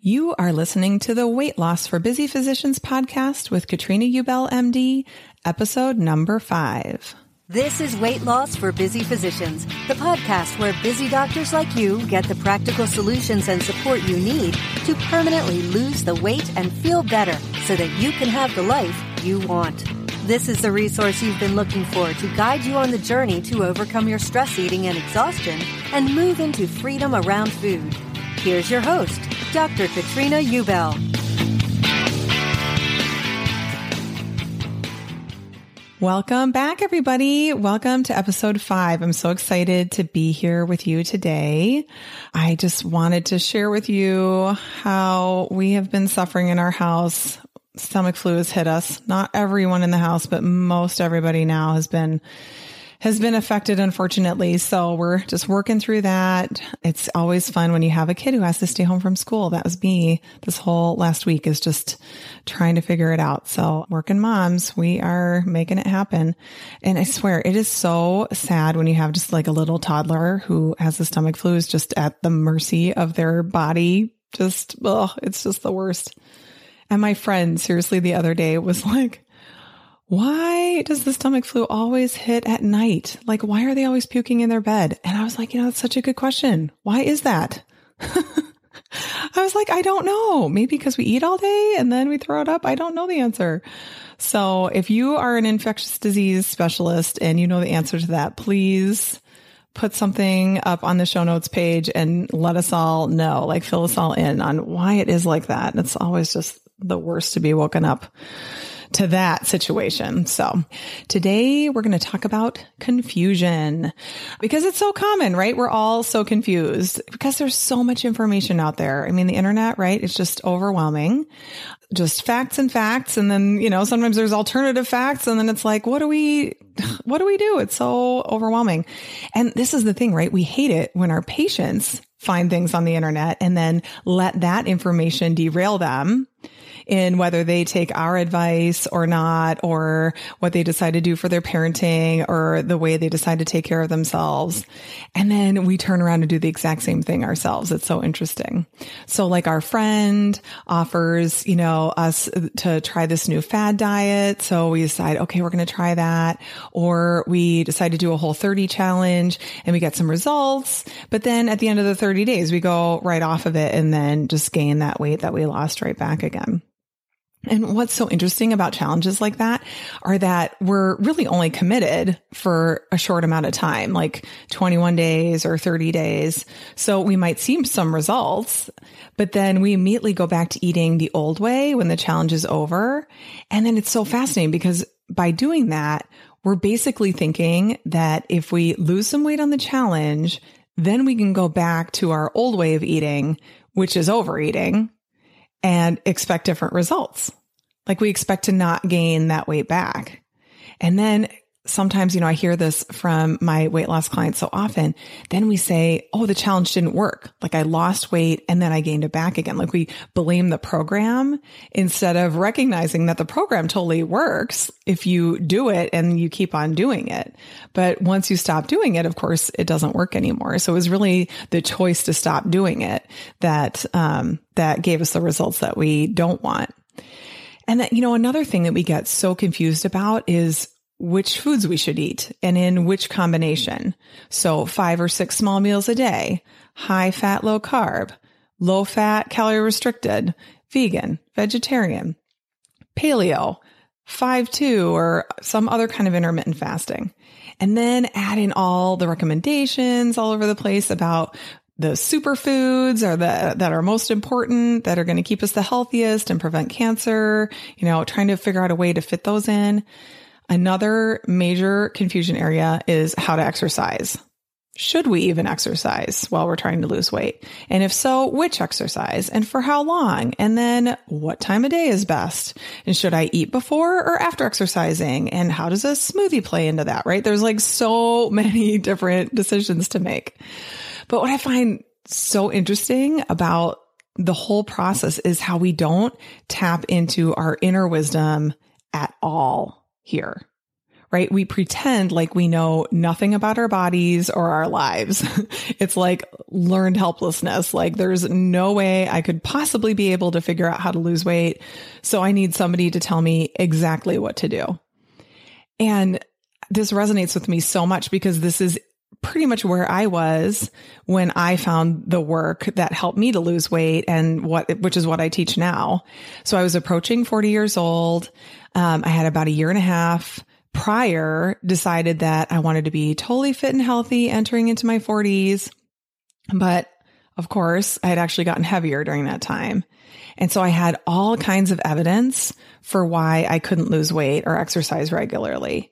You are listening to the Weight Loss for Busy Physicians podcast with Katrina Ubel, MD, episode number five. This is Weight Loss for Busy Physicians, the podcast where busy doctors like you get the practical solutions and support you need to permanently lose the weight and feel better so that you can have the life you want. This is the resource you've been looking for to guide you on the journey to overcome your stress eating and exhaustion and move into freedom around food. Here's your host, Dr. Katrina Ubel. Welcome back, everybody. Welcome to episode five. I'm so excited to be here with you today. I just wanted to share with you how we have been suffering in our house. Stomach flu has hit us. Not everyone in the house, but most everybody now has been has been affected, unfortunately. So we're just working through that. It's always fun when you have a kid who has to stay home from school. That was me this whole last week is just trying to figure it out. So working moms, we are making it happen. And I swear it is so sad when you have just like a little toddler who has the stomach flu is just at the mercy of their body. Just, oh, it's just the worst. And my friend seriously the other day was like, why does the stomach flu always hit at night? Like, why are they always puking in their bed? And I was like, you know, that's such a good question. Why is that? I was like, I don't know. Maybe because we eat all day and then we throw it up. I don't know the answer. So if you are an infectious disease specialist and you know the answer to that, please put something up on the show notes page and let us all know, like fill us all in on why it is like that. It's always just the worst to be woken up to that situation. So today we're going to talk about confusion because it's so common, right? We're all so confused because there's so much information out there. I mean, the internet, right? It's just overwhelming. Just facts and facts. And then, you know, sometimes there's alternative facts. And then it's like, what do we, what do we do? It's so overwhelming. And this is the thing, right? We hate it when our patients find things on the internet and then let that information derail them in whether they take our advice or not, or what they decide to do for their parenting or the way they decide to take care of themselves. And then we turn around and do the exact same thing ourselves. It's so interesting. So like our friend offers, you know, us to try this new fad diet. So we decide, okay, we're going to try that. Or we decide to do a whole 30 challenge and we get some results. But then at the end of the 30 days, we go right off of it and then just gain that weight that we lost right back again. And what's so interesting about challenges like that are that we're really only committed for a short amount of time, like 21 days or 30 days. So we might see some results, but then we immediately go back to eating the old way when the challenge is over. And then it's so fascinating because by doing that, we're basically thinking that if we lose some weight on the challenge, then we can go back to our old way of eating, which is overeating and expect different results. Like we expect to not gain that weight back. And then sometimes, you know, I hear this from my weight loss clients so often. Then we say, Oh, the challenge didn't work. Like I lost weight and then I gained it back again. Like we blame the program instead of recognizing that the program totally works if you do it and you keep on doing it. But once you stop doing it, of course, it doesn't work anymore. So it was really the choice to stop doing it that, um, that gave us the results that we don't want. And that, you know, another thing that we get so confused about is which foods we should eat and in which combination. So five or six small meals a day, high fat, low carb, low fat, calorie restricted, vegan, vegetarian, paleo, five two, or some other kind of intermittent fasting. And then add in all the recommendations all over the place about the superfoods are the that are most important that are going to keep us the healthiest and prevent cancer you know trying to figure out a way to fit those in Another major confusion area is how to exercise. Should we even exercise while we're trying to lose weight? And if so, which exercise and for how long? And then what time of day is best? And should I eat before or after exercising? And how does a smoothie play into that, right? There's like so many different decisions to make. But what I find so interesting about the whole process is how we don't tap into our inner wisdom at all here, right? We pretend like we know nothing about our bodies or our lives. it's like learned helplessness. Like there's no way I could possibly be able to figure out how to lose weight. So I need somebody to tell me exactly what to do. And this resonates with me so much because this is pretty much where I was when I found the work that helped me to lose weight and what, which is what I teach now. So I was approaching 40 years old. Um, I had about a year and a half prior decided that I wanted to be totally fit and healthy entering into my 40s. But of course, I had actually gotten heavier during that time. And so I had all kinds of evidence for why I couldn't lose weight or exercise regularly.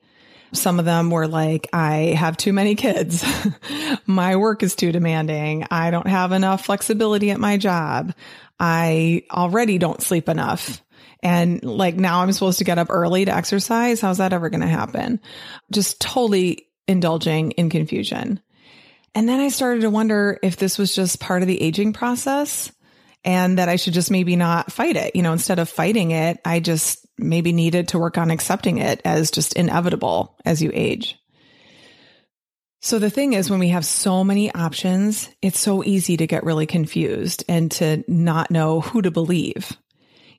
Some of them were like, I have too many kids. my work is too demanding. I don't have enough flexibility at my job. I already don't sleep enough. And like now I'm supposed to get up early to exercise. How's that ever going to happen? Just totally indulging in confusion. And then I started to wonder if this was just part of the aging process and that I should just maybe not fight it. You know, instead of fighting it, I just maybe needed to work on accepting it as just inevitable as you age. So the thing is, when we have so many options, it's so easy to get really confused and to not know who to believe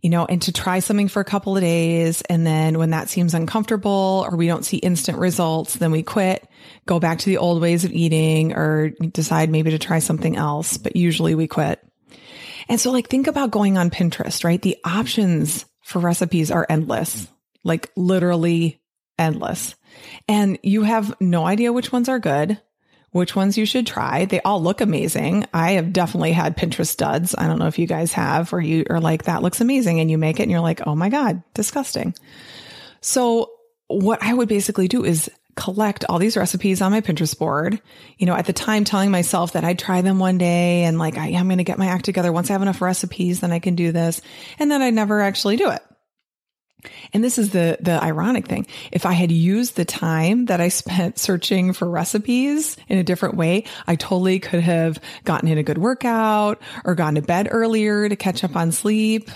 you know, and to try something for a couple of days. And then when that seems uncomfortable or we don't see instant results, then we quit, go back to the old ways of eating or decide maybe to try something else. But usually we quit. And so like think about going on Pinterest, right? The options for recipes are endless, like literally endless. And you have no idea which ones are good which ones you should try. They all look amazing. I have definitely had Pinterest duds. I don't know if you guys have, or you are like, that looks amazing. And you make it and you're like, oh my God, disgusting. So what I would basically do is collect all these recipes on my Pinterest board. You know, at the time telling myself that I'd try them one day and like, I am going to get my act together. Once I have enough recipes, then I can do this. And then I'd never actually do it. And this is the, the ironic thing. If I had used the time that I spent searching for recipes in a different way, I totally could have gotten in a good workout or gone to bed earlier to catch up on sleep.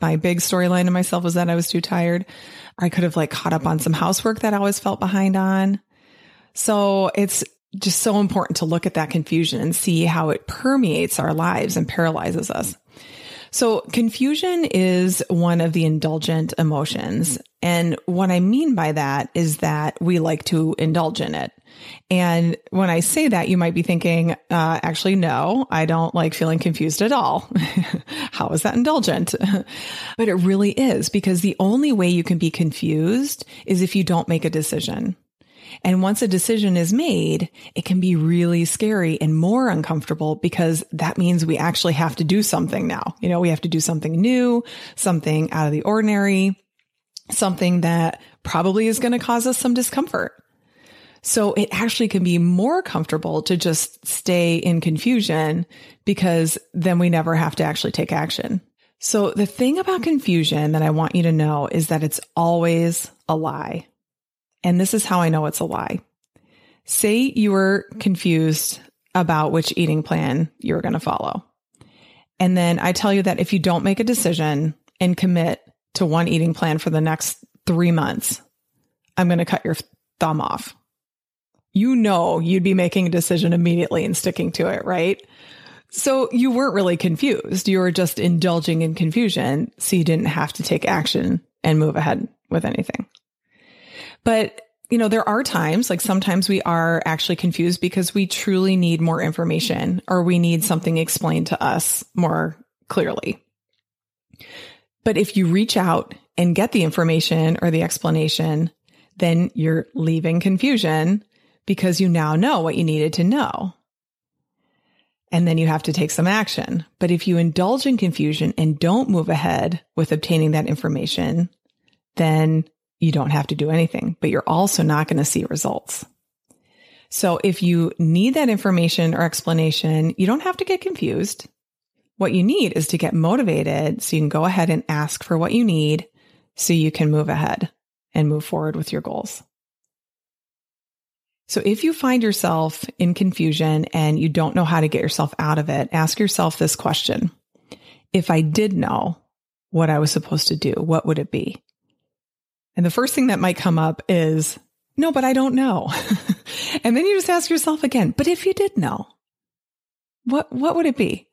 My big storyline to myself was that I was too tired. I could have like caught up on some housework that I always felt behind on. So it's just so important to look at that confusion and see how it permeates our lives and paralyzes us. So confusion is one of the indulgent emotions. And what I mean by that is that we like to indulge in it. And when I say that, you might be thinking, uh, actually, no, I don't like feeling confused at all. How is that indulgent? but it really is because the only way you can be confused is if you don't make a decision. And once a decision is made, it can be really scary and more uncomfortable because that means we actually have to do something now. You know, we have to do something new, something out of the ordinary, something that probably is going to cause us some discomfort. So it actually can be more comfortable to just stay in confusion because then we never have to actually take action. So the thing about confusion that I want you to know is that it's always a lie. And this is how I know it's a lie. Say you were confused about which eating plan you were going to follow. And then I tell you that if you don't make a decision and commit to one eating plan for the next three months, I'm going to cut your thumb off. You know, you'd be making a decision immediately and sticking to it, right? So you weren't really confused. You were just indulging in confusion. So you didn't have to take action and move ahead with anything. But, you know, there are times, like sometimes we are actually confused because we truly need more information or we need something explained to us more clearly. But if you reach out and get the information or the explanation, then you're leaving confusion because you now know what you needed to know and then you have to take some action. But if you indulge in confusion and don't move ahead with obtaining that information, then you don't have to do anything, but you're also not going to see results. So if you need that information or explanation, you don't have to get confused. What you need is to get motivated so you can go ahead and ask for what you need so you can move ahead and move forward with your goals. So if you find yourself in confusion and you don't know how to get yourself out of it, ask yourself this question. If I did know what I was supposed to do, what would it be? And the first thing that might come up is, no, but I don't know. and then you just ask yourself again, but if you did know, what, what would it be?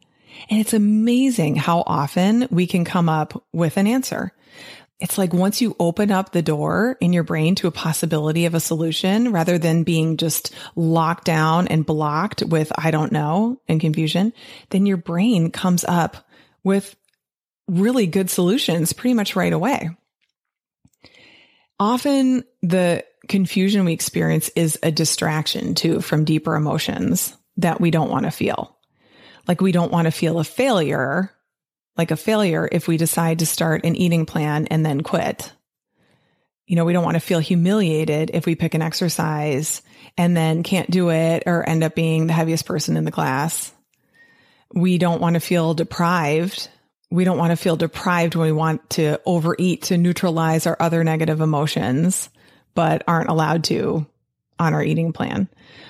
And it's amazing how often we can come up with an answer. It's like once you open up the door in your brain to a possibility of a solution rather than being just locked down and blocked with I don't know and confusion, then your brain comes up with really good solutions pretty much right away. Often the confusion we experience is a distraction too from deeper emotions that we don't want to feel. Like we don't want to feel a failure like a failure if we decide to start an eating plan and then quit. You know, we don't want to feel humiliated if we pick an exercise and then can't do it or end up being the heaviest person in the class. We don't want to feel deprived. We don't want to feel deprived when we want to overeat to neutralize our other negative emotions, but aren't allowed to on our eating plan.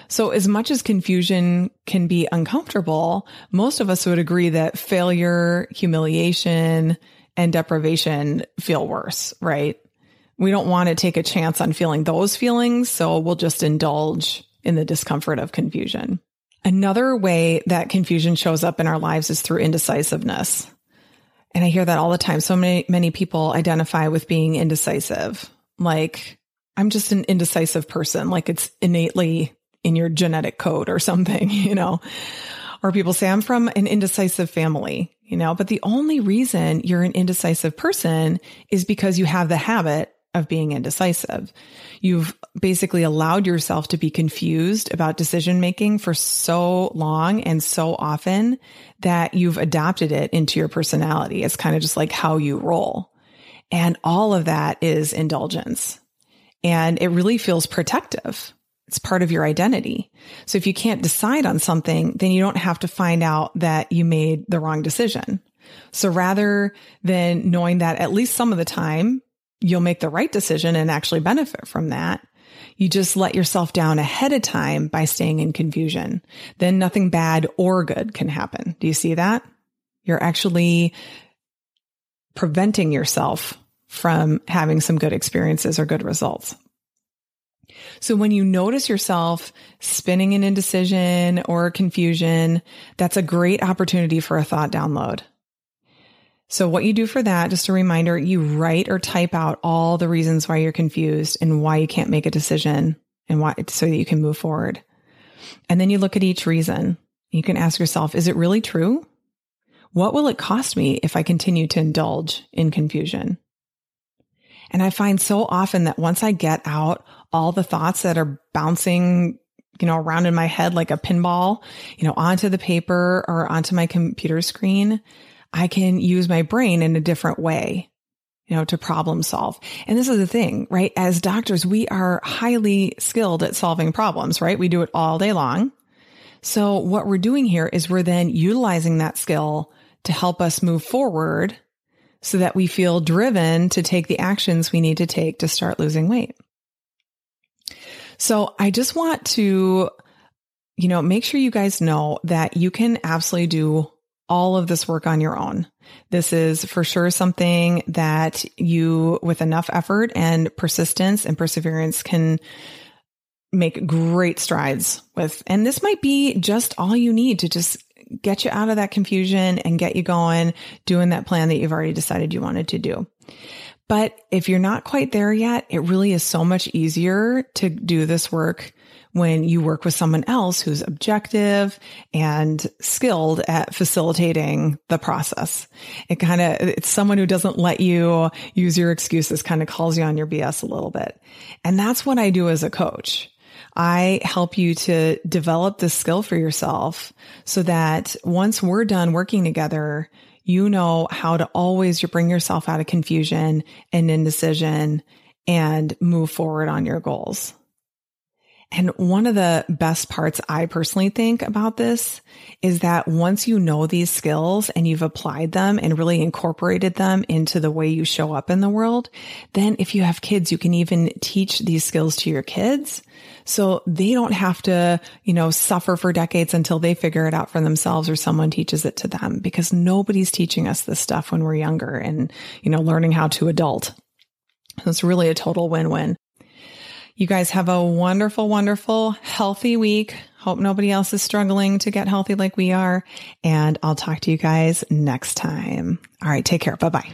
So as much as confusion can be uncomfortable, most of us would agree that failure, humiliation, and deprivation feel worse, right? We don't want to take a chance on feeling those feelings. So we'll just indulge in the discomfort of confusion. Another way that confusion shows up in our lives is through indecisiveness. And I hear that all the time. So many, many people identify with being indecisive. Like, I'm just an indecisive person. Like it's innately in your genetic code or something, you know, or people say I'm from an indecisive family, you know, but the only reason you're an indecisive person is because you have the habit of being indecisive. You've basically allowed yourself to be confused about decision making for so long and so often that you've adopted it into your personality. It's kind of just like how you roll. And all of that is indulgence. And it really feels protective. It's part of your identity. So if you can't decide on something, then you don't have to find out that you made the wrong decision. So rather than knowing that at least some of the time you'll make the right decision and actually benefit from that, you just let yourself down ahead of time by staying in confusion. Then nothing bad or good can happen. Do you see that? You're actually preventing yourself from having some good experiences or good results. So when you notice yourself spinning in indecision or confusion, that's a great opportunity for a thought download. So what you do for that, just a reminder, you write or type out all the reasons why you're confused and why you can't make a decision and why so that you can move forward. And then you look at each reason. You can ask yourself, is it really true? What will it cost me if I continue to indulge in confusion? And I find so often that once I get out all the thoughts that are bouncing, you know, around in my head like a pinball, you know, onto the paper or onto my computer screen, I can use my brain in a different way. you know, to problem solve. And this is the thing, right? As doctors, we are highly skilled at solving problems, right? We do it all day long. So what we're doing here is we're then utilizing that skill to help us move forward so that we feel driven to take the actions we need to take to start losing weight. So I just want to, you know, make sure you guys know that you can absolutely do all of this work on your own. This is for sure something that you, with enough effort and persistence and perseverance, can make great strides with. And this might be just all you need to just get you out of that confusion and get you going doing that plan that you've already decided you wanted to do. But if you're not quite there yet, it really is so much easier to do this work when you work with someone else who's objective and skilled at facilitating the process. It kind of, it's someone who doesn't let you use your excuses, kind of calls you on your BS a little bit. And that's what I do as a coach. I help you to develop this skill for yourself so that once we're done working together, you know how to always bring yourself out of confusion and indecision and move forward on your goals. And one of the best parts I personally think about this is that once you know these skills and you've applied them and really incorporated them into the way you show up in the world, then if you have kids, you can even teach these skills to your kids. So they don't have to, you know, suffer for decades until they figure it out for themselves or someone teaches it to them because nobody's teaching us this stuff when we're younger and, you know, learning how to adult. It's really a total win-win. You guys have a wonderful, wonderful, healthy week. Hope nobody else is struggling to get healthy like we are. And I'll talk to you guys next time. All right. Take care. Bye bye.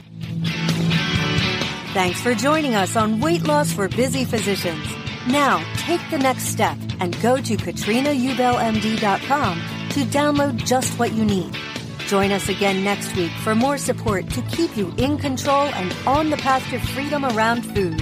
Thanks for joining us on Weight Loss for Busy Physicians. Now, take the next step and go to katrinaubelmd.com to download just what you need. Join us again next week for more support to keep you in control and on the path to freedom around food.